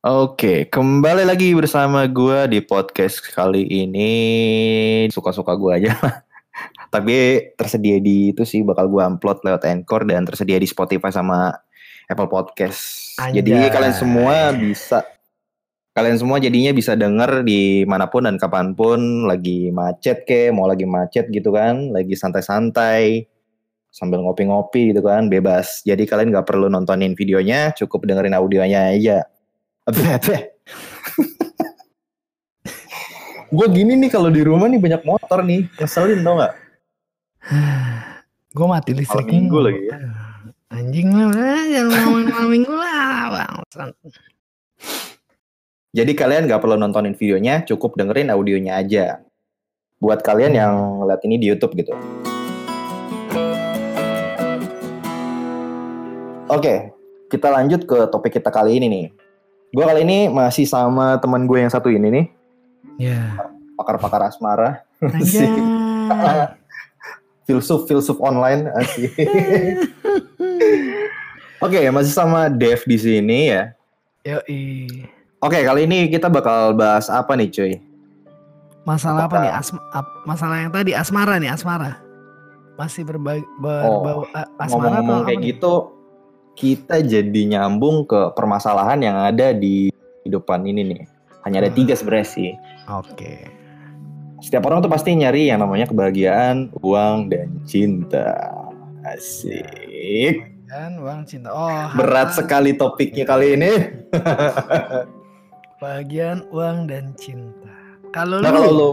Oke, kembali lagi bersama gue di podcast kali ini. Suka-suka gue aja. Tapi tersedia di itu sih bakal gue upload lewat Anchor dan tersedia di Spotify sama Apple Podcast. Anjay. Jadi kalian semua bisa kalian semua jadinya bisa denger di mana pun dan kapan pun lagi macet ke, mau lagi macet gitu kan, lagi santai-santai sambil ngopi-ngopi gitu kan, bebas. Jadi kalian nggak perlu nontonin videonya, cukup dengerin audionya aja. gue gini nih kalau di rumah nih banyak motor nih, ngeselin tau gak? gue mati listrik Malam minggu lagi ya. Anjing lah, eh, jangan ngomongin malam minggu lah, bangsat. Jadi kalian nggak perlu nontonin videonya, cukup dengerin audionya aja. Buat kalian yang lihat ini di YouTube gitu. Oke, kita lanjut ke topik kita kali ini nih. Gue kali ini masih sama teman gue yang satu ini nih, Ya. pakar-pakar asmara. Filsuf filsuf online asik. Oke, masih sama Dev di sini ya. Yoi. Oke, kali ini kita bakal bahas apa nih, cuy? Masalah apa Apakah- nih? Asma, ap- masalah yang tadi asmara nih, asmara. Masih berbau berbau a- asmara atau Ngomong-ngomong apa kayak nih? gitu, kita jadi nyambung ke permasalahan yang ada di kehidupan ini nih. Hanya ada Hmm. tiga sebenarnya sih. Oke. Setiap orang tuh pasti nyari yang namanya kebahagiaan, uang, dan cinta. Asik. Dan uang cinta. Oh, Berat harta, sekali topiknya kali ini. Bagian uang dan cinta. Kalau Nah lu, kalau lu,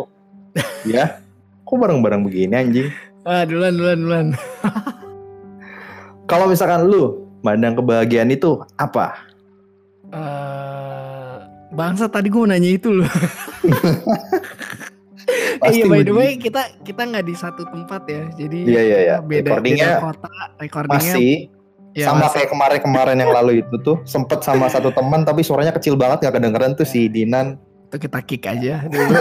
ya, kok bareng-bareng begini anjing? ah duluan duluan duluan. Kalau misalkan lu mandang kebahagiaan itu apa? Eh, bangsa tadi gue nanya itu loh. Eh, Pasti iya by the way kita kita nggak di satu tempat ya. Jadi Iya, iya, iya. beda Recordingnya beda kota, recordingnya Masih ya, sama masih. kayak kemarin-kemarin yang lalu itu tuh sempet sama satu teman tapi suaranya kecil banget nggak kedengeran tuh si Dinan. itu kita kick aja dulu.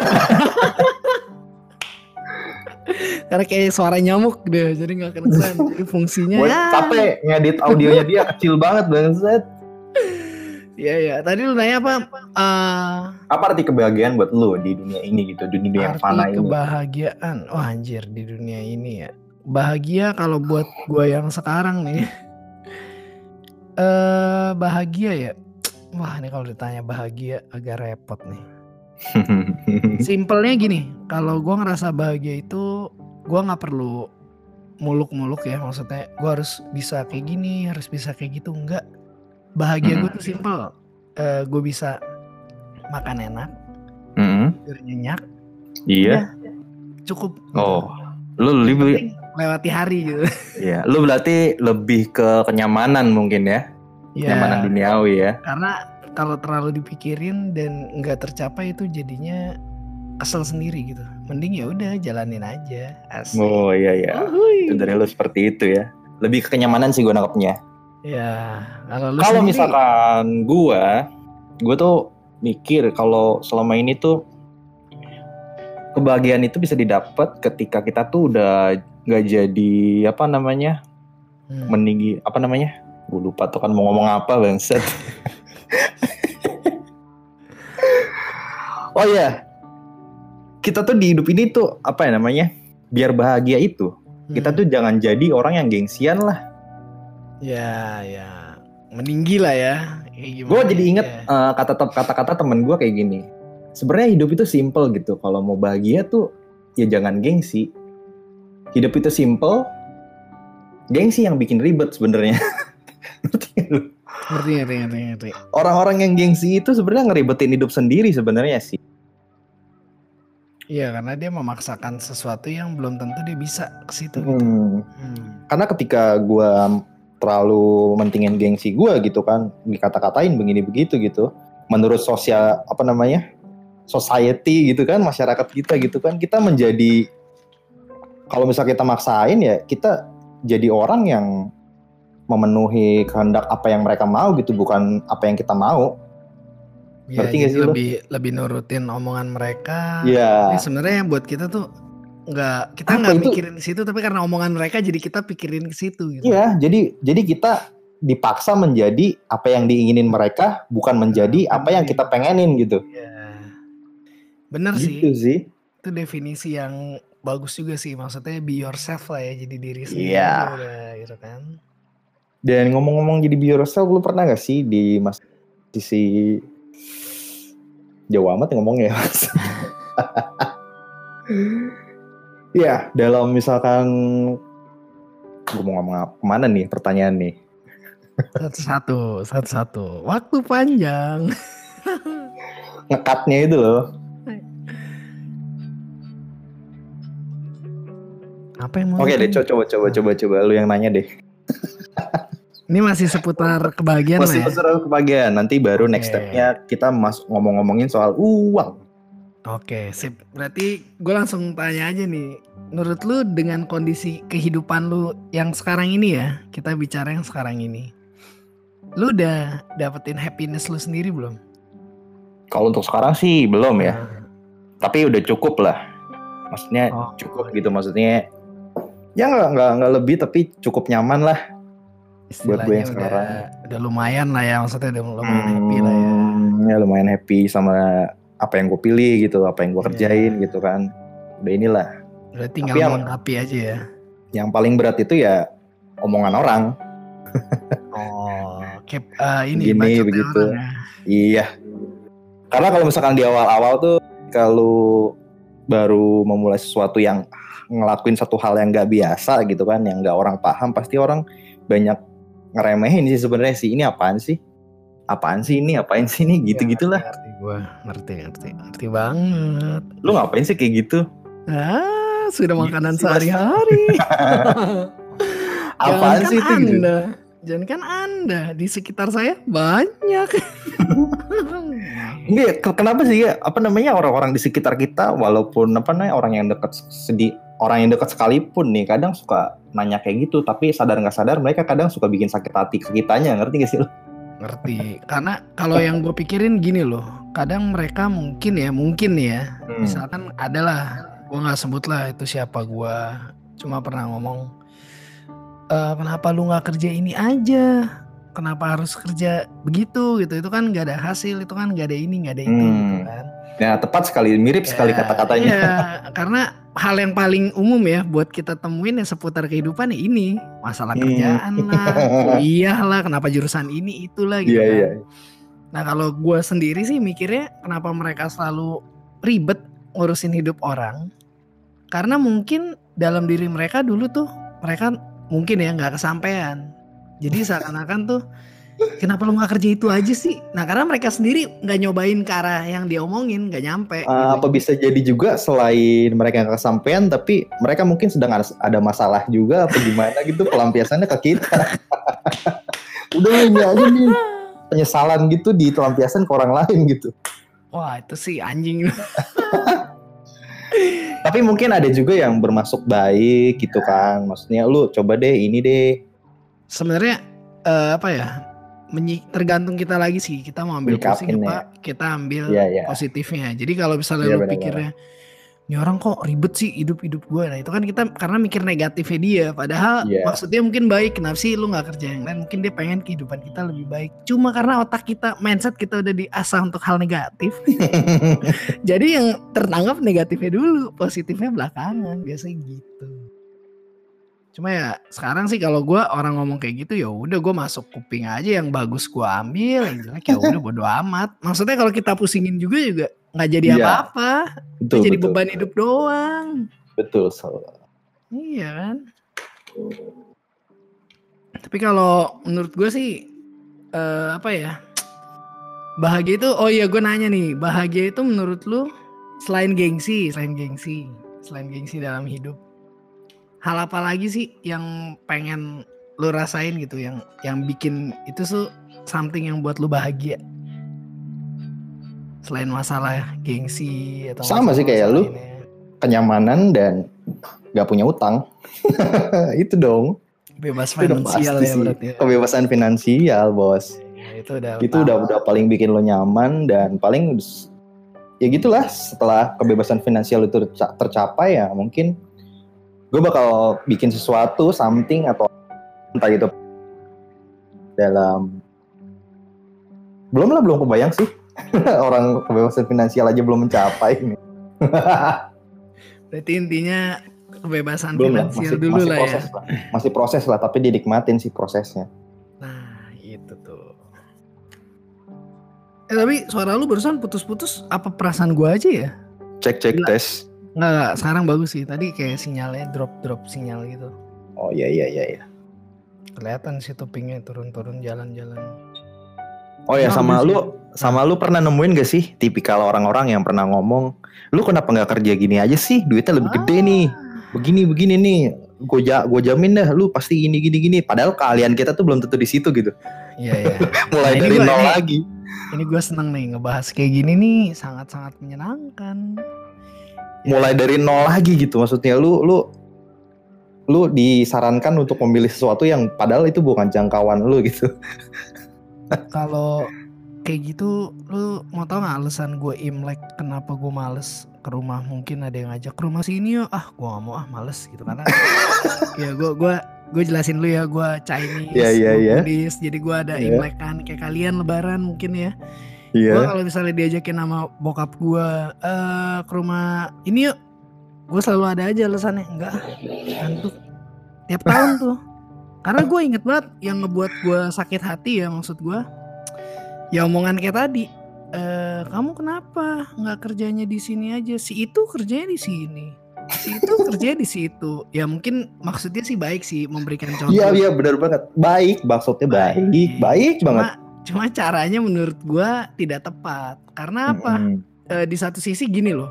Karena kayak suara nyamuk deh, jadi nggak kedengeran. Jadi fungsinya ya. capek ngedit audionya dia kecil banget banget. Iya ya. Tadi lu nanya apa? Eh, Apa arti kebahagiaan buat lu di dunia ini gitu, di dunia yang fana ini? kebahagiaan. Oh anjir di dunia ini ya. Bahagia kalau buat gua yang sekarang nih. Eh bahagia ya. Wah ini kalau ditanya bahagia agak repot nih. Simpelnya gini, kalau gua ngerasa bahagia itu gua nggak perlu muluk-muluk ya maksudnya gua harus bisa kayak gini, harus bisa kayak gitu enggak. Bahagia gue Mm-mm. tuh simpel. Eh gue bisa makan enak, Mm-mm. tidur nyenyak, Iya. cukup. Oh, lu lebih, lewati hari gitu. ya, lu berarti lebih ke kenyamanan mungkin ya, Ya, kenyamanan duniawi ya. karena kalau terlalu dipikirin dan nggak tercapai itu jadinya kesel sendiri gitu. Mending ya udah jalanin aja. Asik. Oh iya iya. Uhuy. Itu dari lu seperti itu ya. Lebih ke kenyamanan sih gue nangkepnya. Ya, kalau sendiri, misalkan gua, gua tuh mikir kalau selama ini tuh kebahagiaan itu bisa didapat ketika kita tuh udah nggak jadi apa namanya Hmm. meninggi apa namanya gue lupa tuh kan mau ngomong apa bangset oh ya kita tuh di hidup ini tuh apa ya namanya biar bahagia itu kita Hmm. tuh jangan jadi orang yang gengsian lah ya ya meninggi lah ya. Gue jadi inget ya. eh, kata kata-kata temen gue kayak gini sebenarnya hidup itu simple gitu kalau mau bahagia tuh ya jangan gengsi hidup itu simple gengsi yang bikin ribet sebenarnya Ngerti nggak lu? ngerti ngerti ngerti ngerti. orang-orang yang gengsi itu sebenarnya ngeribetin hidup sendiri sebenarnya sih Iya karena dia memaksakan sesuatu yang belum tentu dia bisa ke situ gitu. Hmm. Hmm. karena ketika gue terlalu mentingin gengsi gue gitu kan dikata-katain begini begitu gitu menurut sosial apa namanya society gitu kan masyarakat kita gitu kan kita menjadi kalau misal kita maksain ya kita jadi orang yang memenuhi kehendak apa yang mereka mau gitu bukan apa yang kita mau Ya, Ngerti jadi sih lu? lebih lebih nurutin omongan mereka. ya Ini sebenarnya buat kita tuh nggak kita nggak mikirin ke situ tapi karena omongan mereka jadi kita pikirin ke situ gitu. iya jadi jadi kita dipaksa menjadi apa yang diinginin mereka bukan menjadi apa yang kita pengenin gitu Iya. Bener gitu sih. sih Itu definisi yang bagus juga sih. Maksudnya be yourself lah ya. Jadi diri sendiri Iya. udah gitu kan. dan ngomong-ngomong jadi be yourself lu pernah gak sih di mas sisi jauh amat ya ngomongnya ya mas ya dalam misalkan gue mau ngomong apa- ke mana nih pertanyaan nih Satu-satu. Satu-satu. Waktu panjang. ngekatnya itu loh Apa yang mau oke deh coba coba coba coba lu yang nanya deh Ini masih seputar kebahagiaan masih ya. pesuruh kebahagiaan nanti baru next Oke. stepnya kita mas ngomong-ngomongin soal uang Oke, sip. Berarti gue langsung tanya aja nih. Menurut lu dengan kondisi kehidupan lu yang sekarang ini ya, kita bicara yang sekarang ini. Lu udah dapetin happiness lu sendiri belum? kalau untuk sekarang sih belum ya tapi udah cukup lah maksudnya Oh. cukup gitu maksudnya ya nggak nggak lebih tapi cukup nyaman lah buat gue yang sekarang. Udah, udah lumayan lah ya, maksudnya udah lumayan happy lah ya. Hmm, ya lumayan happy sama apa yang gue pilih gitu apa yang gue Iya. kerjain gitu kan udah inilah Udah tinggal Tapi yang- aja ya. yang paling berat itu ya omongan orang Oh, kayak eh, ini Gini, begitu. orang ya. iya karena kalau misalkan di awal-awal tuh kalau baru memulai sesuatu yang ngelakuin satu hal yang nggak biasa gitu kan yang nggak orang paham pasti orang banyak ngeremehin sih sebenarnya sih. Ini apaan sih? Apaan sih ini? Apain sih ini? Gitu gitulah Iya, Ngerti gue, ngerti, ngerti, ngerti banget. lu ngapain sih kayak gitu? Ah, sudah Gitu makanan sehari-hari. apaan sih itu gitu? Anda, jangan kan Anda. Di sekitar saya banyak. Enggak, ke- kenapa sih? Ya? Apa namanya? Orang-orang di sekitar kita, walaupun apa namanya orang yang dekat sedih, orang yang dekat sekalipun nih, kadang suka nanya kayak gitu, tapi sadar nggak sadar mereka kadang suka bikin sakit hati ke kitanya, ngerti gak sih lo? Ngerti. Karena kalau yang gue pikirin gini loh, kadang mereka mungkin ya, mungkin ya, misalkan adalah, gue nggak sebut lah itu siapa gue, cuma pernah ngomong, "Eh, kenapa lu nggak kerja ini aja? Kenapa harus kerja begitu gitu? Itu kan nggak ada hasil, itu kan nggak ada ini, nggak ada itu Hmm. gitu kan. Nah tepat sekali, mirip sekali Ya, kata-katanya. Iya, karena hal yang paling umum ya buat kita temuin ya seputar kehidupan ya ini masalah Hmm. kerjaan lah, kuliah lah, kenapa jurusan ini itulah gitu Iya kan. iya. Nah kalau gue sendiri sih mikirnya kenapa mereka selalu ribet ngurusin hidup orang, karena mungkin dalam diri mereka dulu tuh mereka mungkin ya nggak kesampaian. Jadi seakan-akan tuh kenapa lu nggak kerja itu aja sih? Nah karena mereka sendiri nggak nyobain ke arah yang dia omongin, nggak nyampe. Uh, gitu. apa bisa jadi juga selain mereka yang kesampaian, tapi mereka mungkin sedang ada, masalah juga apa gimana gitu pelampiasannya ke kita. Udah ini aja nih penyesalan gitu ditelampiasan ke orang lain gitu. Wah itu sih anjing. Tapi mungkin ada juga yang bermasuk baik gitu kan. Maksudnya lu coba deh ini deh. Sebenarnya eh, apa ya? Menyi- tergantung kita lagi sih. Kita mau ambil pusing Nyikapin apa? Kita ambil Iya iya. positifnya. Jadi kalau misalnya Iya, lu benar-benar. pikirnya ini orang kok ribet sih hidup-hidup gue. Nah itu kan kita karena mikir negatifnya dia. Padahal Iya. maksudnya mungkin baik. Kenapa sih lu nggak kerja yang lain? Mungkin dia pengen kehidupan kita lebih baik. Cuma karena otak kita, mindset kita udah diasah untuk hal negatif. Jadi yang tertanggap negatifnya dulu, positifnya belakangan. Biasanya gitu. Cuma ya sekarang sih kalau gua orang ngomong kayak gitu ya udah gue masuk kuping aja yang bagus gua ambil, yang jelek ya udah bodo amat. Maksudnya kalau kita pusingin juga juga nggak jadi Iya. apa-apa, betul, jadi betul. beban hidup doang. Betul. so- Iya kan. Tapi kalau menurut gue sih eh, apa ya? Bahagia itu oh iya gue nanya nih, bahagia itu menurut lu selain gengsi, selain gengsi, selain gengsi dalam hidup. Hal apa lagi sih yang pengen lu rasain gitu yang yang bikin itu tuh something yang buat lu bahagia? Selain masalah gengsi atau Sama sih kayak lu. lainnya. Kenyamanan dan gak punya utang. itu dong. bebas Itu finansial ya berarti. ya. Kebebasan finansial, bos. Ya, itu udah itu utama. udah udah paling bikin lo nyaman dan paling ya gitulah setelah kebebasan finansial itu terca- tercapai ya mungkin gue bakal bikin sesuatu something atau entah itu dalam belum lah belum kebayang sih orang kebebasan finansial aja belum mencapai Berarti intinya kebebasan belum finansial masih, dulu masih lah ya. proses lah masih proses lah tapi dinikmatin sih prosesnya Nah, itu tuh. Eh tapi suara lu barusan putus-putus apa perasaan gua aja ya? cek cek Gila. tes Enggak, enggak, sekarang bagus sih. Tadi kayak sinyalnya drop-drop sinyal gitu. oh iya iya iya iya Kelihatan sih topingnya turun-turun jalan-jalan. oh ya sama lu sama lu pernah nemuin gak sih tipikal orang-orang yang pernah ngomong lu kenapa nggak kerja gini aja sih duitnya lebih gede nih begini begini nih gue ja gue jamin dah lu pasti gini gini gini padahal kalian kita tuh belum tentu di situ gitu Iya, iya. mulai Nah, dari gua- nol lagi Ini gue seneng nih ngebahas kayak gini nih sangat-sangat menyenangkan. Ya, mulai dari nol lagi gitu maksudnya. Lu lu lu disarankan untuk memilih sesuatu yang padahal itu bukan jangkauan lu gitu. Kalau kayak gitu lu mau tau gak alasan gue imlek kenapa gue males ke rumah? Mungkin ada yang ngajak ke rumah sini yuk. Ah gue gak mau ah males gitu karena ya gue gua gue jelasin lu ya gue Chinese Iya, iya, gua iya. Buddhist, jadi gue ada Iya. imlek kan kayak kalian lebaran mungkin ya iya. Gue kalau misalnya diajakin sama bokap gue eh ke rumah ini yuk. Gue selalu ada aja alasannya enggak ngantuk. Tiap tahun tuh. Karena gue inget banget yang ngebuat gue sakit hati ya maksud gue ya omongan kayak tadi eh kamu kenapa nggak kerjanya di sini aja? Si itu kerjanya di sini. Si itu kerjanya di situ. Ya mungkin maksudnya sih baik sih memberikan contoh. iya iya benar banget. Baik maksudnya baik. baik cuma, banget. Cuma caranya menurut gua tidak tepat. Karena apa? Mm-mm. Eh, di satu sisi gini loh.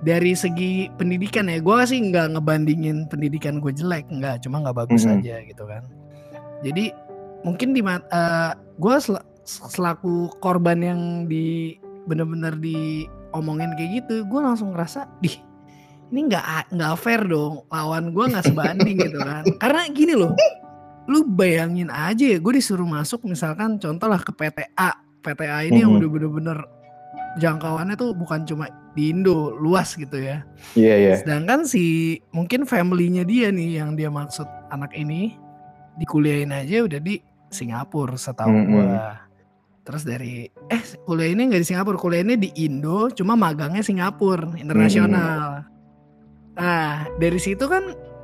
Dari segi pendidikan ya gua sih nggak ngebandingin pendidikan gue jelek nggak. Cuma nggak bagus Mhm. aja gitu kan. Jadi mungkin di mat- eh, gua sel- selaku korban yang di bener-bener diomongin kayak gitu gue langsung ngerasa dih ini nggak nggak fair dong lawan gua nggak sebanding gitu kan. Karena gini loh lu bayangin aja ya gue disuruh masuk misalkan contoh lah ke PTA PTA ini yang Mhm. udah bener-bener jangkauannya tuh bukan cuma di Indo luas gitu ya. Iya iya. Sedangkan si mungkin family-nya dia nih yang dia maksud anak ini dikuliahin aja udah di Singapura setahu Mm-mm. gua. Terus dari eh kuliah ini nggak di Singapura kuliahnya di Indo cuma magangnya Singapura internasional. Nah dari situ kan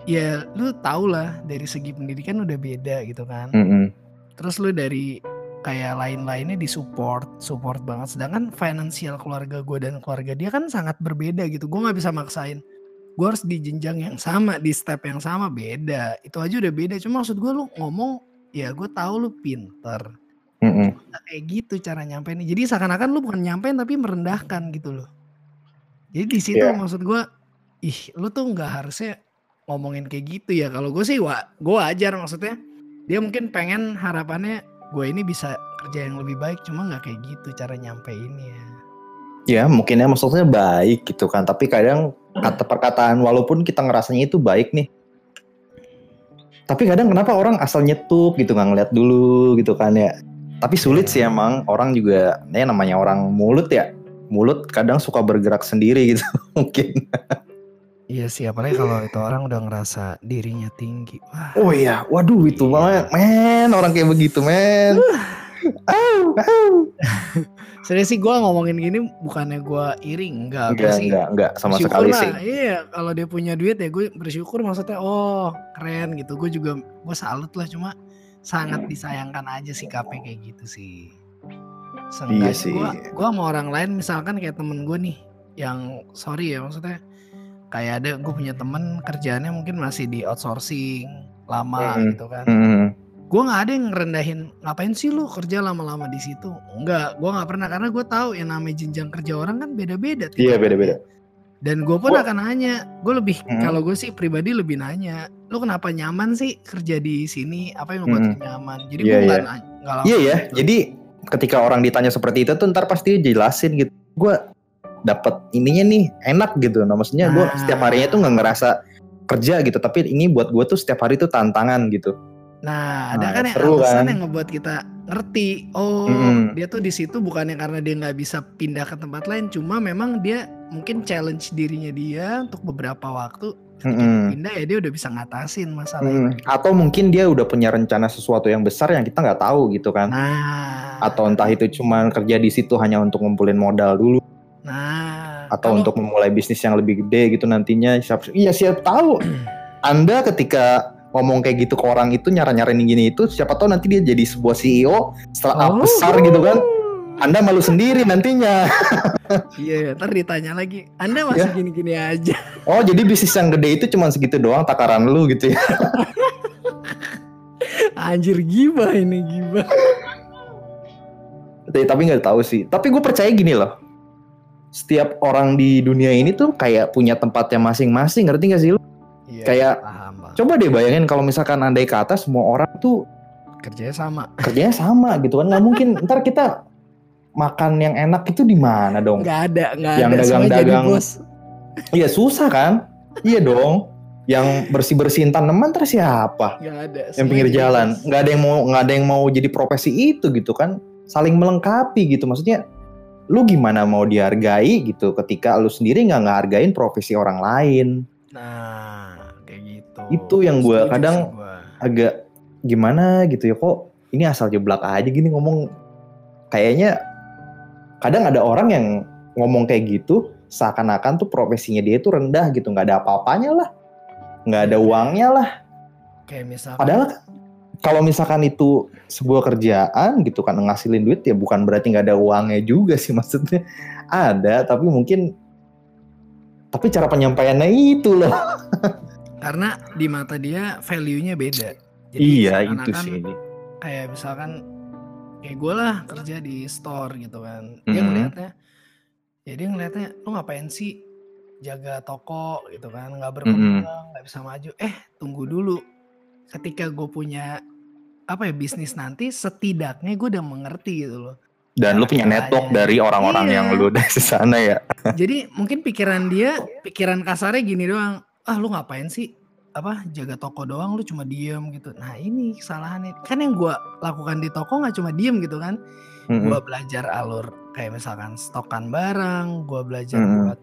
ya lu tau lah dari segi pendidikan udah beda gitu kan. Mm-mm. terus lu dari kayak lain-lainnya di support support banget. Sedangkan finansial keluarga gue dan keluarga dia kan sangat berbeda gitu. Gue nggak bisa maksain. Gue harus di jenjang yang sama di step yang sama beda. Itu aja udah beda. Cuma maksud gue lu ngomong ya gue tahu lu pinter. Mm-mm. Nggak kayak gitu cara nyampein. Jadi seakan-akan lu bukan nyampein tapi merendahkan gitu loh. Jadi di situ Iya. maksud gue ih lu tuh nggak harusnya ngomongin kayak gitu ya. Kalau gue sih wa gue wajar maksudnya. Dia mungkin pengen harapannya gue ini bisa kerja yang lebih baik cuma nggak kayak gitu cara nyampeinnya. Ya mungkinnya maksudnya baik gitu kan. Tapi kadang kata perkataan walaupun kita ngerasanya itu baik nih. Tapi kadang kenapa orang asal nyetup gitu nggak ngeliat dulu gitu kan ya. Tapi sulit sih emang. Orang juga ya namanya orang mulut ya. Mulut kadang suka bergerak sendiri gitu mungkin iya sih apalagi kalau itu orang udah ngerasa dirinya tinggi wah oh iya waduh itu Iya. banget men orang kayak begitu men Au, au. serius sih gue ngomongin gini bukannya gue iri enggak enggak sih enggak enggak sama sekali lah. sih Iya, kalau dia punya duit ya gue bersyukur maksudnya oh keren gitu. Gue juga gue salut lah cuma sangat disayangkan aja sikapnya kayak gitu sih. Iya sih. Gue gue sama orang lain misalkan kayak temen gue nih yang sorry ya maksudnya kayak ada gue punya temen kerjaannya mungkin masih di outsourcing lama Mhm. gitu kan. Hmm. Gue nggak ada yang ngerendahin ngapain sih lu kerja lama-lama di situ. Enggak, gue nggak pernah karena gue tahu yang namanya jenjang kerja orang kan beda-beda. iya tiap- beda-beda dan gue pun Gua- akan nanya, gue lebih Hmm. kalau gue sih pribadi lebih nanya, lu kenapa nyaman sih kerja di sini? Apa yang membuat Hmm. nyaman? Jadi Iya, gue nggak iya. nanya, nggak langsung. Iya ya, gitu. jadi ketika orang ditanya seperti itu tuh ntar pasti jelasin gitu. Gue dapat ininya nih enak gitu. Nah maksudnya gue Nah. setiap harinya tuh nggak ngerasa kerja gitu. Tapi ini buat gue tuh setiap hari tuh tantangan gitu. Nah, ada Nah, kan yang alasan kan? yang ngebuat kita ngerti oh Mm-mm. dia tuh di situ bukannya karena dia nggak bisa pindah ke tempat lain cuma memang dia mungkin challenge dirinya dia untuk beberapa waktu ketika dia Mm-mm. pindah ya dia udah bisa ngatasin masalah Mm, itu atau mungkin dia udah punya rencana sesuatu yang besar yang kita nggak tahu gitu kan nah atau entah itu cuma kerja di situ hanya untuk ngumpulin modal dulu nah atau kalau- untuk memulai bisnis yang lebih gede gitu nantinya siap iya siap tahu. Anda ketika ngomong kayak gitu ke orang itu nyara-nyarain gini itu siapa tahu nanti dia jadi sebuah CEO setelah Oh. besar gitu kan. Anda malu sendiri nantinya. Iya ntar ditanya lagi anda masih Ya. gini-gini aja. Oh jadi bisnis yang gede itu cuma segitu doang takaran lu gitu ya? Anjir gibah ini gibah. Tapi tapi nggak tahu sih. Tapi gue percaya gini loh setiap orang di dunia ini tuh kayak punya tempatnya masing-masing ngerti gak sih lu? Iya, Kayak- paham, paham. coba deh bayangin kalau misalkan andai kata semua orang tuh kerjanya sama. kerjanya sama gitu kan. Nggak mungkin. Ntar kita makan yang enak itu di mana dong? Nggak ada nggak Yang ada. Dagang-dagang. bos. Iya susah kan? Iya dong. Yang bersih bersihin tanaman terus siapa? Nggak ada yang pinggir jalan. nggak ada yang mau nggak ada yang mau jadi profesi itu gitu kan. Saling melengkapi gitu. Maksudnya lu gimana mau dihargai gitu ketika lu sendiri nggak ngehargain profesi orang lain? Nah kayak gitu. Itu yang Setuju kadang- gua. agak gimana gitu ya kok ini asal jeblak aja gini ngomong. Kayaknya kadang ada orang yang ngomong kayak gitu seakan-akan tuh profesinya dia tuh rendah gitu nggak ada apa-apanya lah. Nggak ada uangnya lah. Kayak misalkan padahal kan kalau misalkan itu sebuah kerjaan gitu kan ngasilin duit ya bukan berarti nggak ada uangnya juga sih maksudnya. Ada tapi mungkin tapi cara penyampaiannya itu loh. Karena di mata dia value-nya beda. Jadi iya itu sih. kayak misalkan kayak gue lah kerja di store gitu kan. Dia Mhm. ngeliatnya ya dia ngeliatnya lu ngapain sih jaga toko? Gitu kan. Nggak berkembang nggak bisa maju. Eh tunggu dulu. Ketika gue punya apa ya bisnis nanti setidaknya gue udah mengerti gitu loh dan lu punya network Caranya. dari orang-orang Iya. yang lu dari sana ya jadi mungkin pikiran dia pikiran kasarnya gini doang ah lu ngapain sih apa jaga toko doang lu cuma diem gitu nah ini kesalahannya kan yang gua lakukan di toko nggak cuma diem gitu kan Mm-mm. gua belajar alur kayak misalkan stokan barang gua belajar Mm-mm. buat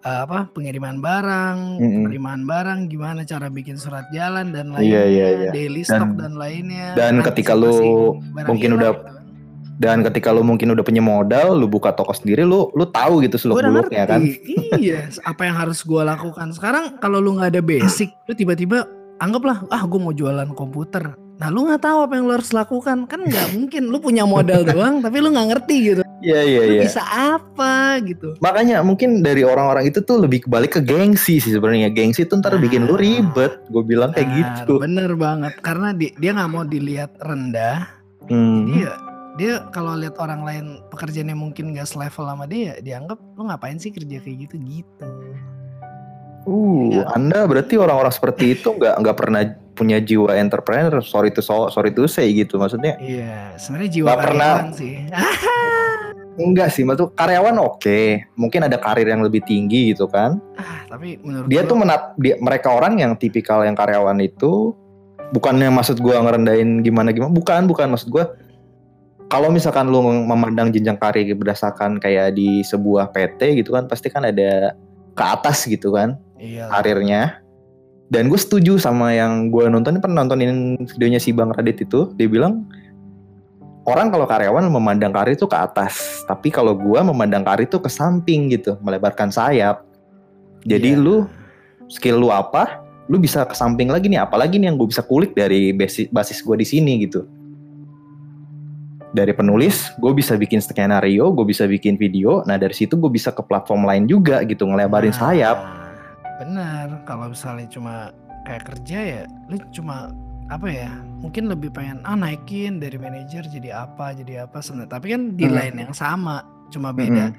eh, apa pengiriman barang Mm-mm. penerimaan barang gimana cara bikin surat jalan dan Iya, lainnya iya, iya. daily stock Dan- dan, lainnya dan ketika lu mungkin hilang udah gitu dan ketika lu mungkin udah punya modal lu buka toko sendiri lu lu tahu gitu seluk beluknya kan iya, apa yang harus gue lakukan sekarang? Kalau lu nggak ada basic, lu tiba-tiba anggaplah, ah gue mau jualan komputer. Nah lu nggak tahu apa yang lu harus lakukan, kan nggak mungkin. Lu punya modal doang, tapi lu nggak ngerti gitu. iya iya Lu iya bisa apa gitu? makanya mungkin dari orang-orang itu tuh lebih kebalik ke gengsi sih sebenarnya gengsi tuh ntar bikin lu Nah. ribet gue bilang kayak Benar, gitu Bener banget, karena di- dia nggak mau dilihat rendah. Hmm. Dia dia kalau lihat orang lain pekerjaannya mungkin gak selevel sama dia, dianggap lu ngapain sih kerja kayak gitu gitu. Uh, Iya. Anda berarti orang-orang seperti itu nggak nggak pernah punya jiwa entrepreneur. Sorry to so, sorry to say gitu. Maksudnya Iya, sebenarnya jiwa Nggak pernah. sih. enggak sih. Maksud karyawan oke. Mungkin ada karir yang lebih tinggi gitu kan. Ah, tapi menurut Dia gua- tuh menat dia, mereka orang yang tipikal yang karyawan itu bukannya maksud gua ngerendahin gimana gimana. Bukan, bukan maksud gua kalau misalkan lu memandang jenjang karir berdasarkan kayak di sebuah PT gitu kan pasti kan ada ke atas gitu kan Iya. karirnya dan gue setuju sama yang gue nonton. Pernah nontonin videonya si Bang Radit itu. Dia bilang orang kalau karyawan memandang karir itu ke atas tapi kalau gue memandang karir itu ke samping gitu melebarkan sayap. Jadi Iya. lu skill lu apa lu bisa ke samping lagi nih. Apalagi nih yang gue bisa kulik dari basis basis gue di sini gitu. Dari penulis gue bisa bikin skenario gue bisa bikin video. Nah dari situ gue bisa ke platform lain juga gitu ngelebarin Nah, sayap Benar, kalau misalnya cuma kayak kerja ya, lu cuma apa ya? Mungkin lebih pengen ah naikin dari manajer jadi apa, jadi apa sebenarnya. Tapi kan di Hmm. line yang sama, cuma beda.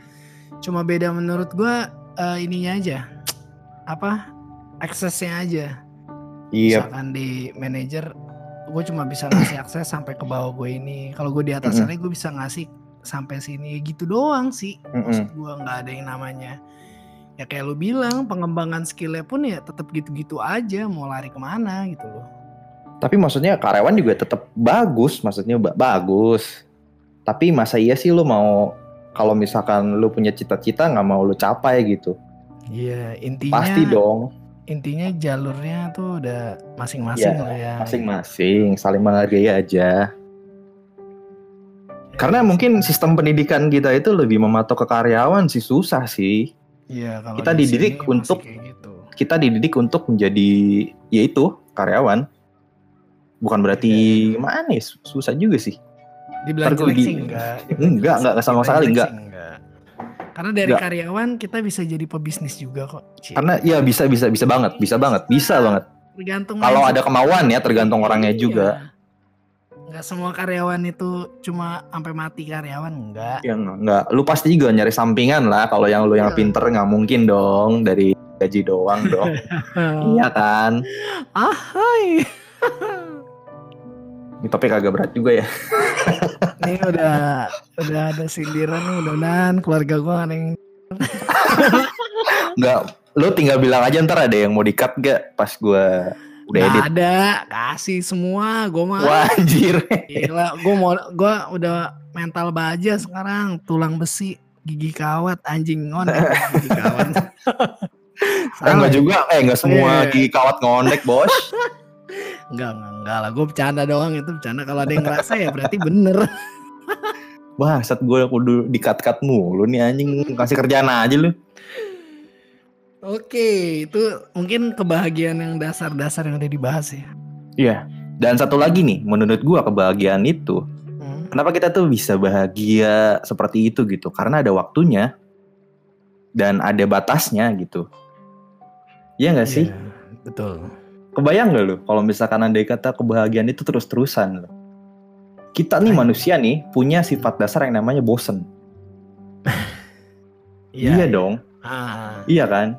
Cuma beda menurut gua eh, ininya aja. Apa? Aksesnya aja. iya Misalkan di manajer gue cuma bisa ngasih akses sampai ke bawah gue ini. Kalau gue di atasannya gue bisa ngasih sampai sini gitu doang sih. Maksud gue nggak ada yang namanya ya kayak lu bilang pengembangan skillnya pun ya tetap gitu-gitu aja mau lari ke mana gitu loh. Tapi maksudnya karyawan juga tetap bagus, maksudnya ba- bagus. Tapi masa iya sih lu mau kalau misalkan lu punya cita-cita nggak mau lu capai gitu? Iya, intinya Pasti dong, intinya jalurnya tuh udah masing-masing Iya, lah ya. masing-masing saling menghargai aja. Karena mungkin sistem pendidikan kita itu lebih mematok ke karyawan sih susah sih. Iya, kalau kita di dididik untuk- kayak gitu. Kita dididik untuk menjadi yaitu karyawan. Bukan berarti Iya. manis, susah juga sih. Dibilang jelek di- sih enggak. Enggak, enggak, enggak sama sekali, enggak. Karena dari Enggak. karyawan kita bisa jadi pebisnis juga kok. Cie. Karena ya bisa bisa bisa banget, bisa banget, bisa banget. tergantung Kalau ada kemauan ya, tergantung orangnya Iya. juga. Enggak semua karyawan itu cuma sampai mati karyawan enggak. Yang enggak, lu pasti juga nyari sampingan lah. Kalau yang lu yang Iya. pinter nggak mungkin dong dari gaji doang dong. iya kan? Ah, hai. Ini topik agak berat juga ya. Ini udah udah ada sindiran nih mudah-mudahan keluarga gua nggak ada yang Enggak, lu tinggal bilang aja ntar ada yang mau di-cut gak pas gua udah Nggak edit. ada, kasih semua gua mah. Wah anjir. Gila, gua mau gua udah mental baja sekarang, tulang besi, gigi kawat, anjing ngon, gigi kawat. Eh, enggak juga, eh enggak semua Iya. gigi kawat ngondek bos. Enggak, enggak, enggak lah. Gue bercanda doang itu bercanda. Kalau ada yang ngerasa ya berarti bener. Wah, saat gue kudu di-cut-cut mulu nih anjing kasih kerjaan aja lu. Oke, itu mungkin kebahagiaan yang dasar-dasar yang udah dibahas ya. Iya. Dan satu lagi nih, menurut gua kebahagiaan itu, Hmm. kenapa kita tuh bisa bahagia seperti itu gitu? Karena ada waktunya dan ada batasnya gitu. Iya nggak sih? Iya, betul. Kebayang gak lu kalau misalkan andai kata kebahagiaan itu terus-terusan loh. Kita nih Ay. manusia nih punya sifat dasar yang namanya bosen. Iya, dong. Ah, Iya kan?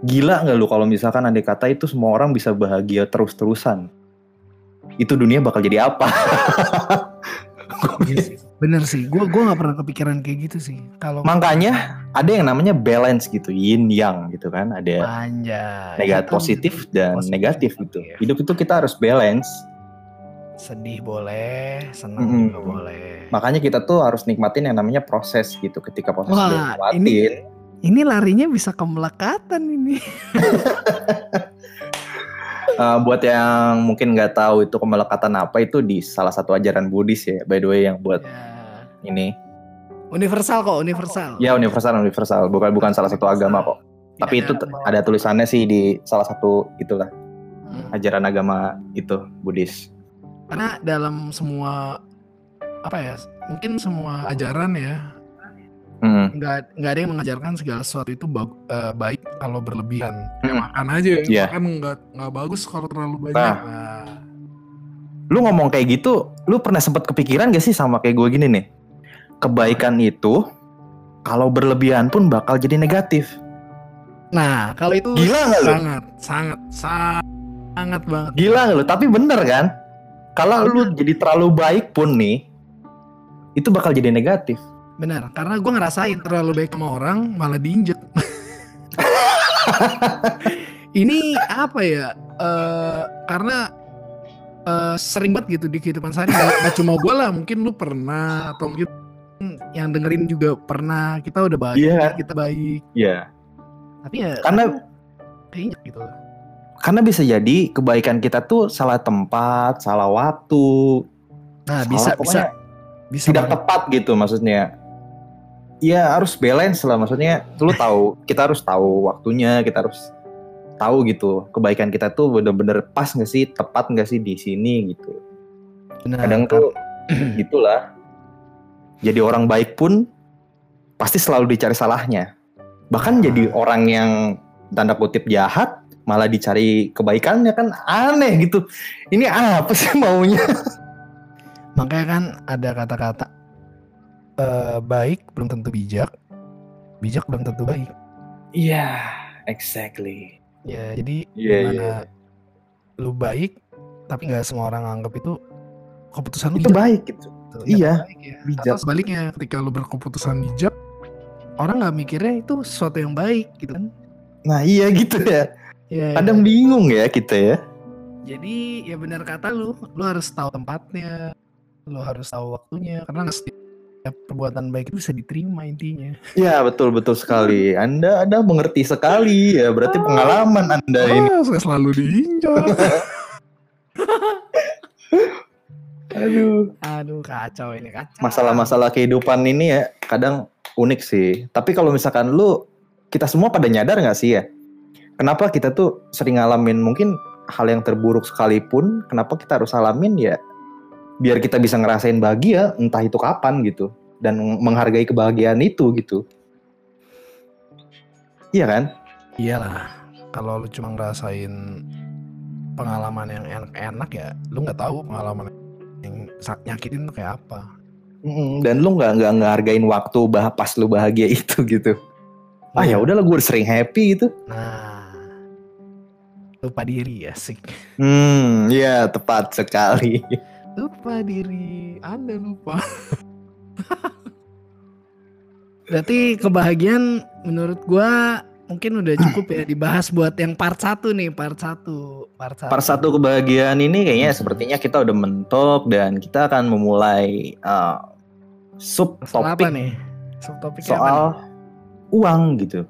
Gila nggak lu kalau misalkan andai kata itu semua orang bisa bahagia terus-terusan? Itu dunia bakal jadi apa? iya. Bener sih. Gue gua nggak pernah kepikiran kayak gitu sih. Kalau Makanya ada yang namanya balance gitu, yin yang gitu kan. Ada Anjay. negatif positif dan positif, negatif gitu. negatif. Hidup itu kita harus balance. Sedih boleh, senang Mm-mm. juga boleh. Makanya kita tuh harus nikmatin yang namanya proses gitu. Ketika proses Wah, ini- Ini larinya bisa ke melekatan ini. Uh, buat yang mungkin nggak tahu itu kemelekatan apa itu di salah satu ajaran Buddhis ya. By the way yang buat Ya. ini Universal kok, universal. ya universal universal bukan bukan salah satu agama kok. Tidak Tapi itu ada t- ada tulisannya sih di salah satu itulah Hmm. ajaran agama itu Buddhis. Karena dalam semua apa ya? Mungkin semua ajaran ya, Mm. nggak nggak ada yang mengajarkan segala sesuatu itu bag- eh, baik kalau berlebihan. Mm. Makan aja, Iya. makan nggak nggak bagus kalau terlalu banyak. Nah. Nah, Lu ngomong kayak gitu, lu pernah sempat kepikiran gak sih sama kayak gue gini nih? Kebaikan itu kalau berlebihan pun bakal jadi negatif. Nah, kalau itu Gila nggak lu? sangat, sangat, sangat banget. Gila lu? Tapi bener kan? Kalau lu jadi terlalu baik pun nih, itu bakal jadi negatif. Benar, karena gue ngerasain terlalu baik sama orang malah diinjek. Ini apa ya? eh karena eh, sering banget gitu di kehidupan sehari. Gak, gak cuma gue lah, mungkin lu pernah atau mungkin yang dengerin juga pernah. Kita udah baik, Iya. kita baik. Iya. Tapi ya Karena keinjek gitu. karena bisa jadi kebaikan kita tuh salah tempat, salah waktu, Nah, salah- bisa bisa bisa tidak banget. tepat gitu maksudnya. Ya harus balance lah maksudnya. Lu tahu, kita harus tahu waktunya, kita harus tahu gitu kebaikan kita tuh bener-bener pas nggak sih, tepat nggak sih di sini gitu. Benar, Kadang tuh gitulah. Jadi orang baik pun pasti selalu dicari salahnya. Bahkan jadi orang yang tanda kutip jahat malah dicari kebaikannya kan aneh gitu. Ini apa sih maunya? Makanya kan ada kata-kata eh, baik belum tentu bijak, bijak belum tentu baik. Iya, exactly. Ya, jadi Iya, gimana lu baik tapi nggak semua orang anggap itu keputusan lu Itu bijak. baik gitu. Gitu. iya, baik ya. bijak. Atau sebaliknya ketika lu berkeputusan bijak, orang nggak mikirnya itu sesuatu yang baik gitu kan. Nah iya gitu ya. Ya, Kadang bingung ya kita ya. Jadi ya benar kata lu, lu harus tahu tempatnya, lu harus tahu waktunya karena nggak setiap perbuatan baik itu bisa diterima intinya. Ya betul betul sekali. Anda Anda mengerti sekali ya. Berarti Ah. pengalaman Anda ini. Ah, saya selalu diinjak. Aduh. Aduh kacau ini kacau. Masalah-masalah kehidupan ini ya kadang unik sih. Tapi kalau misalkan lu kita semua pada nyadar nggak sih ya? Kenapa kita tuh sering ngalamin mungkin hal yang terburuk sekalipun, kenapa kita harus alamin ya? Biar kita bisa ngerasain bahagia, entah itu kapan gitu, dan menghargai kebahagiaan itu gitu. Iya kan? Iyalah, kalau lu cuma ngerasain pengalaman yang enak-enak ya, lu nggak tahu pengalaman yang nyakitin tuh kayak apa. Mm, Dan lu nggak nggak ngehargain waktu bah pas lu bahagia itu gitu. Ah ya udahlah gue sering happy gitu. Nah, lupa diri ya sih. Hmm, ya tepat sekali. Lupa diri, Anda lupa. Berarti kebahagiaan menurut gua mungkin udah cukup ya dibahas buat yang part 1 nih, part 1. Part 1. Part satu kebahagiaan ini kayaknya sepertinya kita udah mentok dan kita akan memulai uh, sub Soal apa topik nih? Subtopiknya apa nih? soal uang gitu.